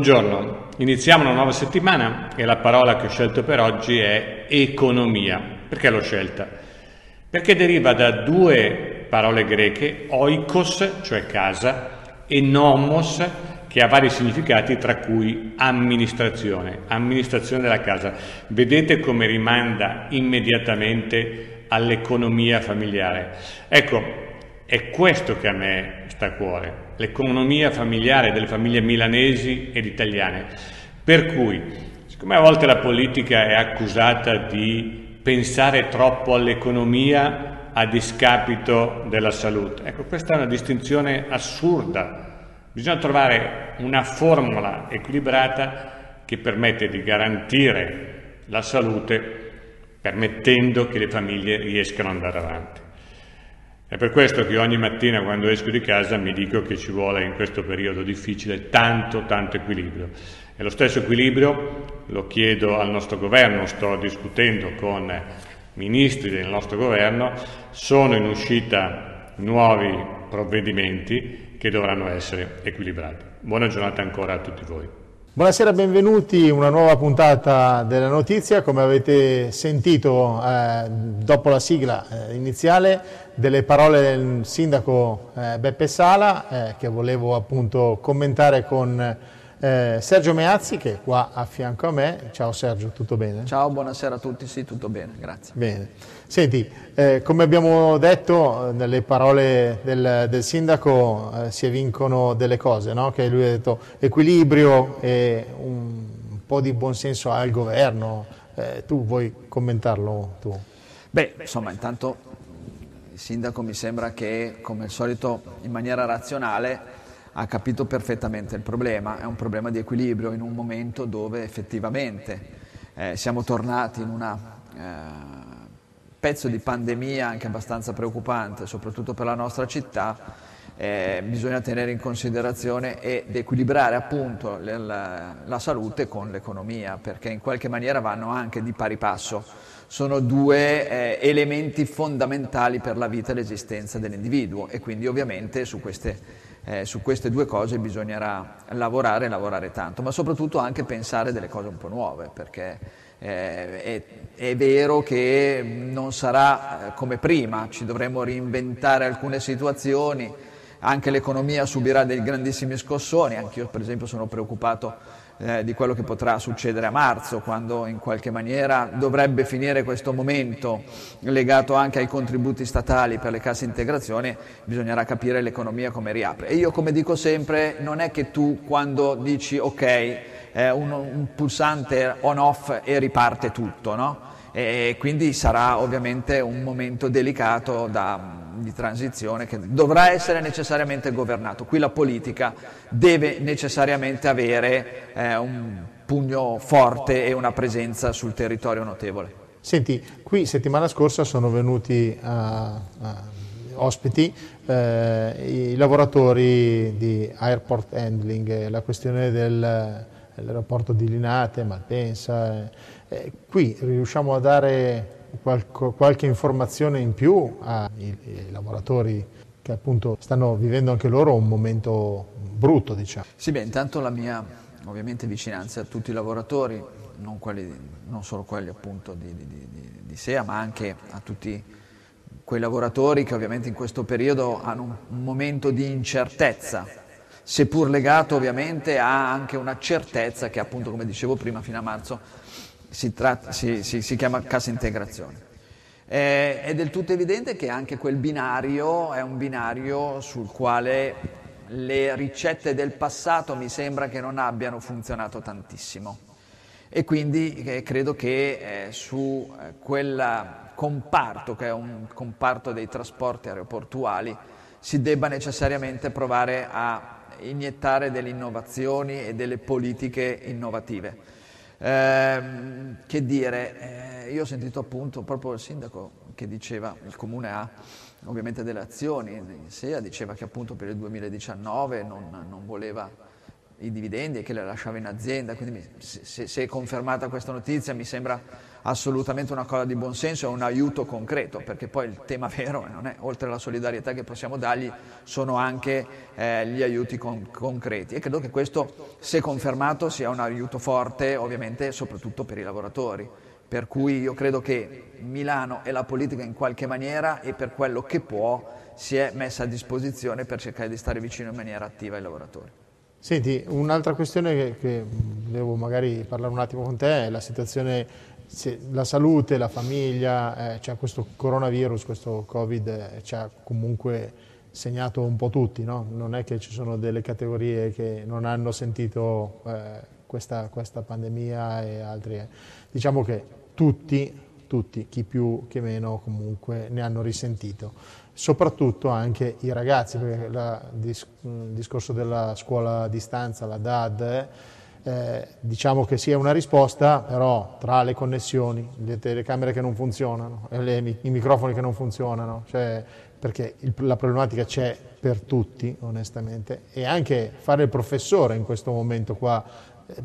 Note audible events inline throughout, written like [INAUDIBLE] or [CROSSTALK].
Buongiorno, iniziamo una nuova settimana e la parola che ho scelto per oggi è economia. Perché l'ho scelta? Perché deriva da due parole greche, oikos, cioè casa, e nomos, che ha vari significati, tra cui amministrazione, amministrazione della casa. Vedete come rimanda immediatamente all'economia familiare. Ecco, è questo che a me sta a cuore l'economia familiare delle famiglie milanesi ed italiane. Per cui, siccome a volte la politica è accusata di pensare troppo all'economia a discapito della salute, ecco, questa è una distinzione assurda. Bisogna trovare una formula equilibrata che permette di garantire la salute permettendo che le famiglie riescano ad andare avanti. È per questo che ogni mattina quando esco di casa mi dico che ci vuole in questo periodo difficile tanto, tanto equilibrio. E lo stesso equilibrio lo chiedo al nostro governo, sto discutendo con ministri del nostro governo, sono in uscita nuovi provvedimenti che dovranno essere equilibrati. Buona giornata ancora a tutti voi. Buonasera, benvenuti una nuova puntata della notizia. Come avete sentito eh, dopo la sigla eh, iniziale, delle parole del sindaco eh, Beppe Sala, eh, che volevo appunto commentare con eh, Sergio Meazzi, che è qua a fianco a me. Ciao Sergio, tutto bene? Ciao, buonasera a tutti, sì, tutto bene, grazie. Bene. Senti, eh, come abbiamo detto nelle parole del, del sindaco eh, si evincono delle cose, no? che lui ha detto equilibrio e un, po' di buonsenso al governo. Eh, tu vuoi commentarlo tu? Beh, insomma, intanto il sindaco mi sembra che, come al solito, in maniera razionale ha capito perfettamente il problema, è un problema di equilibrio in un momento dove effettivamente eh, siamo tornati in un eh, pezzo di pandemia anche abbastanza preoccupante, soprattutto per la nostra città, eh, bisogna tenere in considerazione ed equilibrare appunto la, la salute con l'economia, perché in qualche maniera vanno anche di pari passo. Sono due eh, elementi fondamentali per la vita e l'esistenza dell'individuo e quindi ovviamente su queste eh, su queste due cose bisognerà lavorare e lavorare tanto, ma soprattutto anche pensare delle cose un po' nuove, perché eh, è, è, vero che non sarà eh, come prima, ci dovremo reinventare alcune situazioni, anche l'economia subirà dei grandissimi scossoni, anche io per esempio sono preoccupato eh, di quello che potrà succedere a marzo, quando in qualche maniera dovrebbe finire questo momento legato anche ai contributi statali per le casse integrazione, bisognerà capire l'economia come riapre. E io come dico sempre, non è che tu quando dici ok, eh, un, un pulsante on-off e riparte tutto, no? E quindi sarà ovviamente un momento delicato da, di transizione che dovrà essere necessariamente governato. Qui la politica deve necessariamente avere eh, un pugno forte e una presenza sul territorio notevole. Senti, qui settimana scorsa sono venuti a, a ospiti eh, i lavoratori di Airport Handling, la questione del, dell'aeroporto di Linate, Malpensa. Eh, qui riusciamo a dare qualche, qualche informazione in più ai, ai lavoratori che appunto stanno vivendo anche loro un momento brutto, diciamo. Sì, beh, intanto la mia ovviamente vicinanza a tutti i lavoratori, non, quelli, non solo quelli appunto di, di, di, di, SEA, ma anche a tutti quei lavoratori che ovviamente in questo periodo hanno un momento di incertezza, seppur legato ovviamente a anche una certezza che appunto, come dicevo prima, fino a marzo si, tratta, si, si, si chiama cassa integrazione. Eh, è del tutto evidente che anche quel binario è un binario sul quale le ricette del passato mi sembra che non abbiano funzionato tantissimo e quindi eh, credo che eh, su eh, quel comparto, che è un comparto dei trasporti aeroportuali, si debba necessariamente provare a iniettare delle innovazioni e delle politiche innovative. Eh, che dire, eh, io ho sentito appunto proprio il sindaco che diceva, il comune ha ovviamente delle azioni in SEA, diceva che appunto per il 2019 non, non voleva i dividendi e che le lasciava in azienda, quindi se, se, è confermata questa notizia mi sembra assolutamente una cosa di buonsenso e un aiuto concreto, perché poi il tema [LAUGHS] vero, non è, oltre alla solidarietà che possiamo dargli, sono anche eh, gli aiuti con, concreti e credo che questo, se confermato, sia un aiuto forte, ovviamente soprattutto per i lavoratori. Per cui io credo che Milano e la politica in qualche maniera e per quello che può si è messa a disposizione per cercare di stare vicino in maniera attiva ai lavoratori. Senti, un'altra questione che, che, devo magari parlare un attimo con te è la situazione, la salute, la famiglia, eh, cioè questo coronavirus, questo Covid eh, ci ha comunque segnato un po' tutti, no? non è che ci sono delle categorie che non hanno sentito eh, questa, questa, pandemia e altri. Diciamo che tutti, tutti, chi più che meno comunque ne hanno risentito, soprattutto anche i ragazzi, perché il discorso della scuola a distanza, la DAD, eh, diciamo che sia una risposta, però tra le connessioni, le telecamere che non funzionano, le, i microfoni che non funzionano, cioè, perché il, la problematica c'è per tutti onestamente, e anche fare il professore in questo momento qua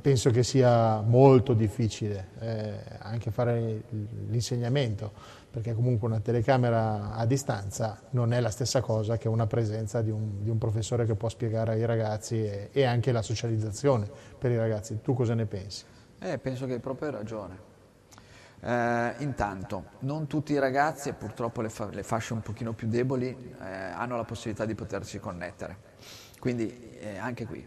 penso che sia molto difficile eh, anche fare l'insegnamento, perché comunque una telecamera a distanza non è la stessa cosa che una presenza di un, di un professore che può spiegare ai ragazzi e, e, anche la socializzazione per i ragazzi. Tu cosa ne pensi? Eh, penso che hai proprio ragione. Eh, intanto, non tutti i ragazzi, e purtroppo le, fa le fasce un pochino più deboli, eh, hanno la possibilità di potersi connettere. Quindi eh, anche qui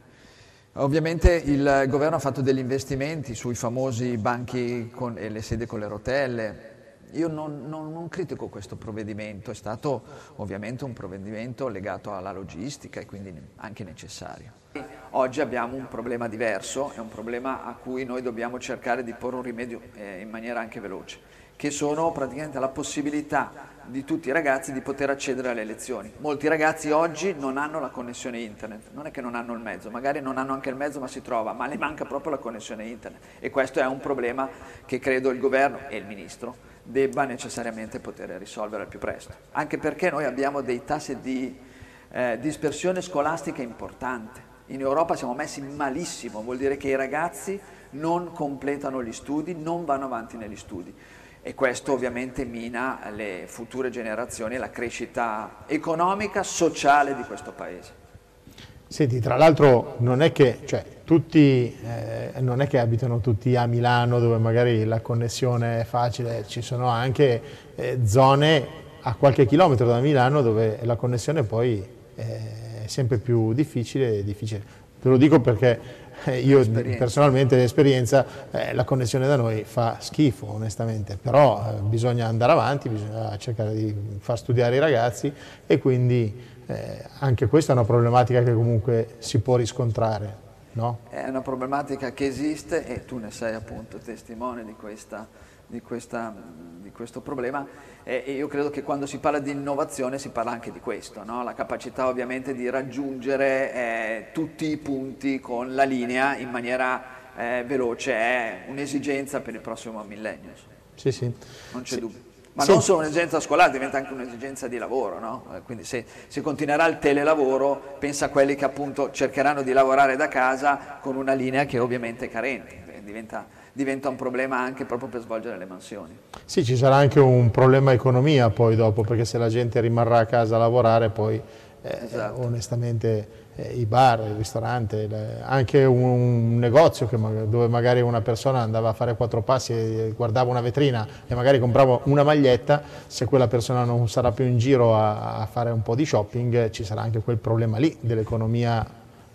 Ovviamente il governo ha fatto degli investimenti sui famosi banchi con, e le sedi con le rotelle. Io non, non, non, critico questo provvedimento, è stato ovviamente un provvedimento legato alla logistica e quindi anche necessario. Oggi abbiamo un problema diverso, è un problema a cui noi dobbiamo cercare di porre un rimedio eh, in maniera anche veloce, che sono praticamente la possibilità di tutti i ragazzi di poter accedere alle lezioni. Molti ragazzi oggi non hanno la connessione internet, non è che non hanno il mezzo, magari non hanno anche il mezzo ma si trova, ma le manca proprio la connessione internet e questo è un problema che credo il governo e il ministro debba necessariamente poter risolvere al più presto, anche perché noi abbiamo dei tassi di eh, dispersione scolastica importanti. In Europa siamo messi malissimo, vuol dire che i ragazzi non completano gli studi, non vanno avanti negli studi e questo ovviamente mina le future generazioni e la crescita economica, sociale di questo Paese. Senti, tra l'altro non è che, cioè, tutti, eh, non è che abitano tutti a Milano dove magari la connessione è facile, ci sono anche eh, zone a qualche chilometro da Milano dove la connessione poi è sempre più difficile. difficile. Te lo dico perché eh, io esperienza. personalmente l'esperienza, eh, la connessione da noi fa schifo onestamente, però eh, bisogna andare avanti, bisogna cercare di far studiare i ragazzi e quindi eh, anche questa è una problematica che comunque si può riscontrare. No? È una problematica che esiste e tu ne sei appunto testimone di questa di, questa, di questo problema e, io credo che quando si parla di innovazione si parla anche di questo, no? la capacità ovviamente di raggiungere eh, tutti i punti con la linea in maniera eh, veloce è un'esigenza per il prossimo millennio. Sì, sì. Non c'è sì. dubbio. Ma sì. non solo un'esigenza scolastica, diventa anche un'esigenza di lavoro, no? Eh, quindi se, se, continuerà il telelavoro, pensa a quelli che appunto cercheranno di lavorare da casa con una linea che ovviamente è carente, diventa diventa un problema anche proprio per svolgere le mansioni. Sì, ci sarà anche un problema economia poi dopo, perché se la gente rimarrà a casa a lavorare poi eh, esatto. onestamente eh, i bar, il ristorante, anche un, negozio che, dove magari una persona andava a fare quattro passi e guardava una vetrina e magari comprava una maglietta, se quella persona non sarà più in giro a, a fare un po' di shopping ci sarà anche quel problema lì dell'economia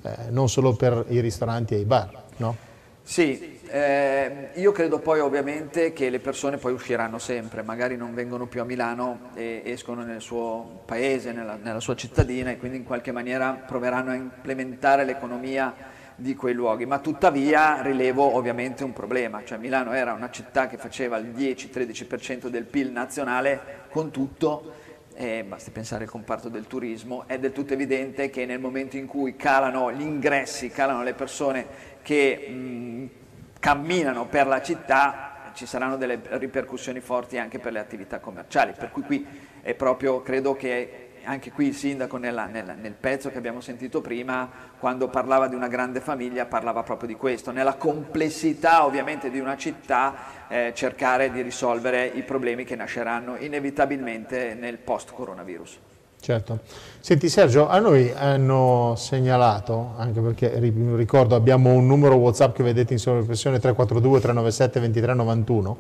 eh, non solo per i ristoranti e i bar. No? Sì, eh, io credo poi ovviamente che le persone poi usciranno sempre, magari non vengono più a Milano e escono nel suo paese, nella, nella sua cittadina e quindi in qualche maniera proveranno a implementare l'economia di quei luoghi, ma tuttavia rilevo ovviamente un problema, cioè Milano era una città che faceva il 10-13% del PIL nazionale, con tutto, eh, basti pensare al comparto del turismo, è del tutto evidente che nel momento in cui calano gli ingressi, calano le persone che mh, camminano per la città ci saranno delle ripercussioni forti anche per le attività commerciali, per cui qui è proprio, credo che anche qui il sindaco nella, nella, nel pezzo che abbiamo sentito prima, quando parlava di una grande famiglia, parlava proprio di questo, nella complessità ovviamente di una città, eh, cercare di risolvere i problemi che nasceranno inevitabilmente nel post-coronavirus. Certo. Senti Sergio, a noi hanno segnalato, anche perché ricordo abbiamo un numero WhatsApp che vedete in sovraimpressione 342 397 2391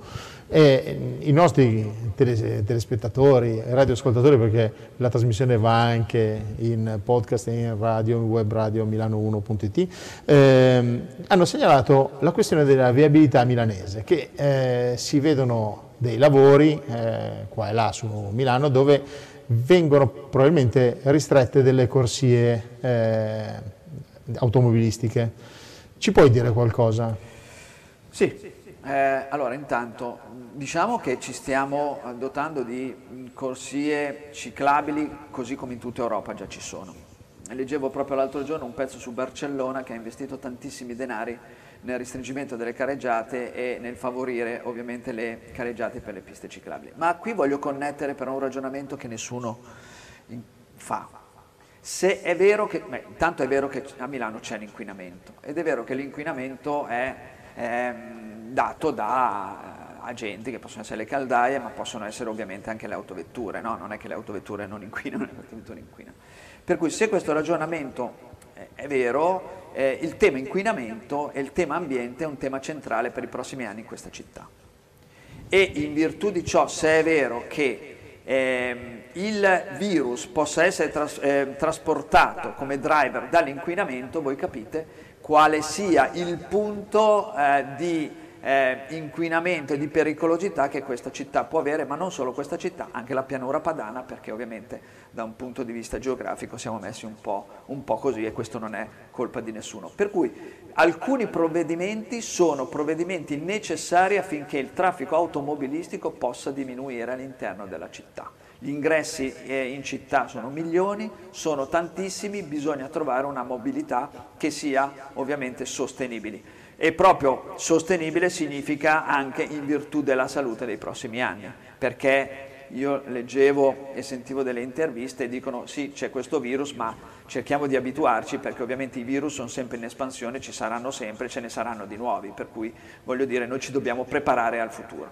e i nostri telespettatori radioascoltatori, perché la trasmissione va anche in podcast in radio, in web radio milano1.it, ehm, hanno segnalato la questione della viabilità milanese, che eh, si vedono dei lavori eh, qua e là su Milano dove vengono probabilmente ristrette delle corsie eh, automobilistiche. Ci puoi dire qualcosa? Sì, eh, allora intanto diciamo che ci stiamo dotando di corsie ciclabili così come in tutta Europa già ci sono. Leggevo proprio l'altro giorno un pezzo su Barcellona che ha investito tantissimi denari nel restringimento delle careggiate e nel favorire ovviamente le careggiate per le piste ciclabili. Ma qui voglio connettere però un ragionamento che nessuno fa. Se è vero che, beh, intanto è vero che a Milano c'è l'inquinamento ed è vero che l'inquinamento è, è dato da eh, agenti che possono essere le caldaie ma possono essere ovviamente anche le autovetture, no? non è che le autovetture non inquinano, le autovetture inquinano. Per cui se questo ragionamento è vero, eh, il tema inquinamento e il tema ambiente è un tema centrale per i prossimi anni in questa città. E in virtù di ciò, se è vero che eh, il virus possa essere tras- eh, trasportato come driver dall'inquinamento, voi capite quale sia il punto eh, di eh, inquinamento e di pericolosità che questa città può avere, ma non solo questa città, anche la pianura padana, perché ovviamente da un punto di vista geografico siamo messi un po', un po così e questo non è colpa di nessuno. Per cui alcuni provvedimenti sono provvedimenti necessari affinché il traffico automobilistico possa diminuire all'interno della città. Gli ingressi eh, in città sono milioni, sono tantissimi, bisogna trovare una mobilità che sia ovviamente sostenibile e proprio sostenibile significa anche in virtù della salute dei prossimi anni, perché io leggevo e sentivo delle interviste e dicono sì c'è questo virus ma cerchiamo di abituarci perché ovviamente i virus sono sempre in espansione, ci saranno sempre, ce ne saranno di nuovi, per cui voglio dire noi ci dobbiamo preparare al futuro.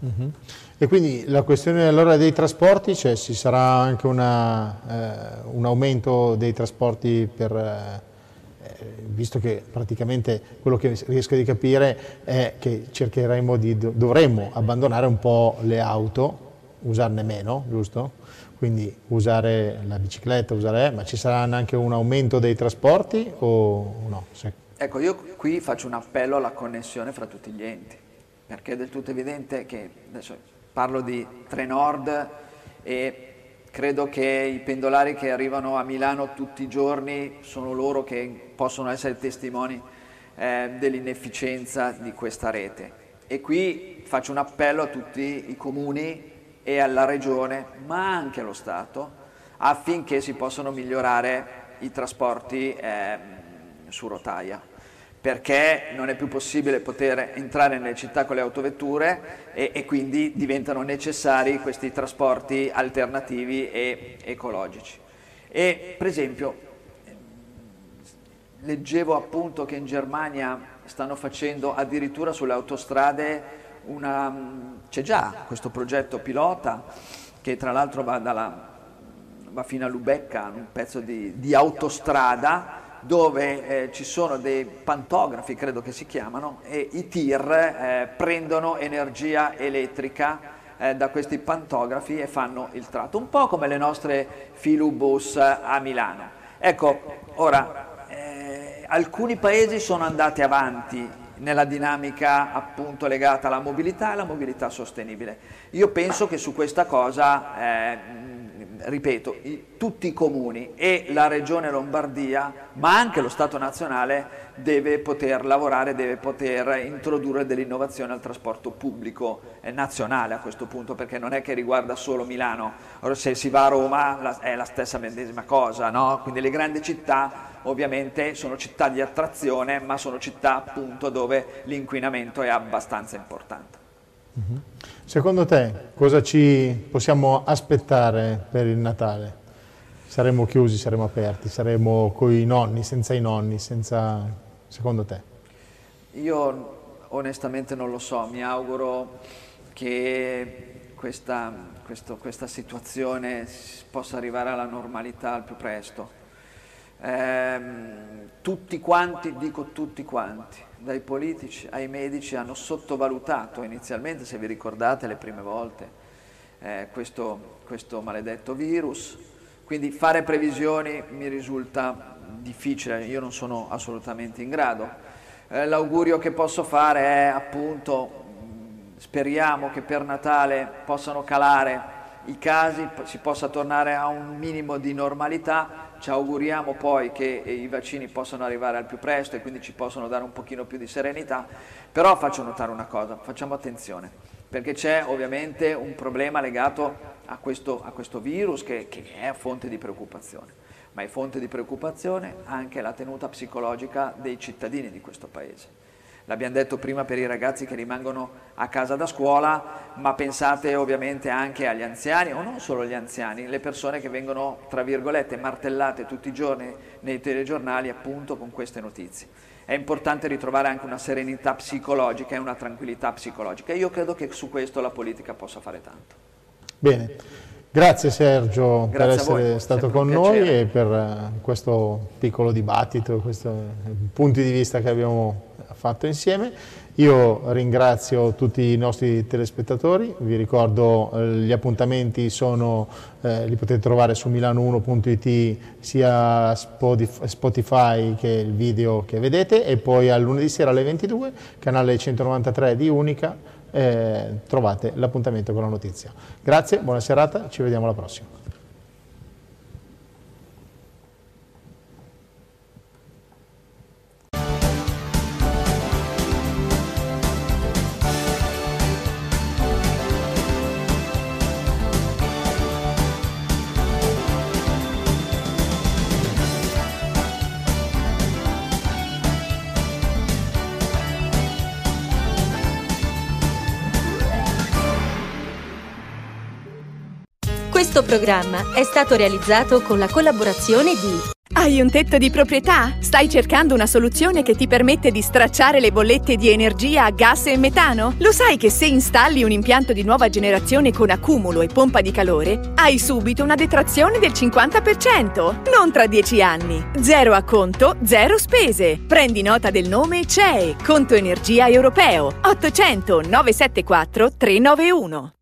Uh-huh. E quindi la questione allora dei trasporti, cioè ci sarà anche una, eh, un aumento dei trasporti per... Eh, visto che praticamente quello che riesco di capire è che cercheremo di, dovremmo abbandonare un po' le auto, usarne meno, giusto? Quindi usare la bicicletta, usare, ma ci sarà anche un aumento dei trasporti o no? Se... Ecco, io qui faccio un appello alla connessione fra tutti gli enti, perché è del tutto evidente che, adesso parlo di Trenord e Credo che i pendolari che arrivano a Milano tutti i giorni sono loro che possono essere testimoni eh, dell'inefficienza di questa rete. E qui faccio un appello a tutti i comuni e alla regione, ma anche allo Stato, affinché si possano migliorare i trasporti eh, su rotaia perché non è più possibile poter entrare nelle città con le autovetture e, e quindi diventano necessari questi trasporti alternativi e ecologici. E per esempio leggevo appunto che in Germania stanno facendo addirittura sulle autostrade una... c'è già questo progetto pilota che tra l'altro va, dalla, va fino a Lubecca, un pezzo di, di autostrada dove eh, ci sono dei pantografi, credo che si chiamano, e i tir eh, prendono energia elettrica eh, da questi pantografi e fanno il tratto, un po' come le nostre filubus a Milano. Ecco, ora, eh, alcuni paesi sono andati avanti nella dinamica appunto legata alla mobilità e alla mobilità sostenibile. Io penso che su questa cosa eh, ripeto, i, tutti i comuni e la regione Lombardia, ma anche lo Stato nazionale, deve poter lavorare, deve poter introdurre dell'innovazione al trasporto pubblico nazionale a questo punto, perché non è che riguarda solo Milano, se si va a Roma la, è la stessa medesima cosa, no? quindi le grandi città ovviamente sono città di attrazione, ma sono città appunto dove l'inquinamento è abbastanza importante. Secondo te cosa ci possiamo aspettare per il Natale? saremo chiusi, saremo aperti, saremo con i nonni, senza i nonni, senza... secondo te? Io onestamente non lo so, mi auguro che questa, questo, questa situazione possa arrivare alla normalità al più presto. Eh, tutti quanti, dico tutti quanti, dai politici ai medici hanno sottovalutato inizialmente, se vi ricordate le prime volte, eh, questo, questo maledetto virus, quindi fare previsioni mi risulta difficile, io non sono assolutamente in grado. Eh, l'augurio che posso fare è appunto, speriamo che per Natale possano calare i casi, si possa tornare a un minimo di normalità, ci auguriamo poi che i vaccini possano arrivare al più presto e quindi ci possano dare un pochino più di serenità, però faccio notare una cosa, facciamo attenzione, perché c'è ovviamente un problema legato a questo, a questo virus che, che è fonte di preoccupazione, ma è fonte di preoccupazione anche la tenuta psicologica dei cittadini di questo Paese. L'abbiamo detto prima per i ragazzi che rimangono a casa da scuola, ma pensate ovviamente anche agli anziani, o non solo agli anziani, le persone che vengono, tra virgolette, martellate tutti i giorni nei telegiornali appunto con queste notizie. È importante ritrovare anche una serenità psicologica e una tranquillità psicologica. Io credo che su questo la politica possa fare tanto. Bene, grazie Sergio Grazie per essere stato con noi e per eh, questo piccolo dibattito, questi punti di vista che abbiamo fatto insieme. Io ringrazio tutti i nostri telespettatori, vi ricordo eh, gli appuntamenti sono, eh, li potete trovare su milano1.it sia Spotify che il video che vedete e poi al lunedì sera alle 22, canale 193 di Unica, eh, trovate l'appuntamento con la notizia. Grazie, buona serata, ci vediamo alla prossima. Questo programma è stato realizzato con la collaborazione di hai un tetto di proprietà? Stai cercando una soluzione che ti permette di stracciare le bollette di energia a gas e metano? Lo sai che se installi un impianto di nuova generazione con accumulo e pompa di calore, hai subito una detrazione del 50%? Non tra 10 anni. Zero a conto, zero spese. Prendi nota del nome CEE, Conto Energia Europeo. 800 974 391.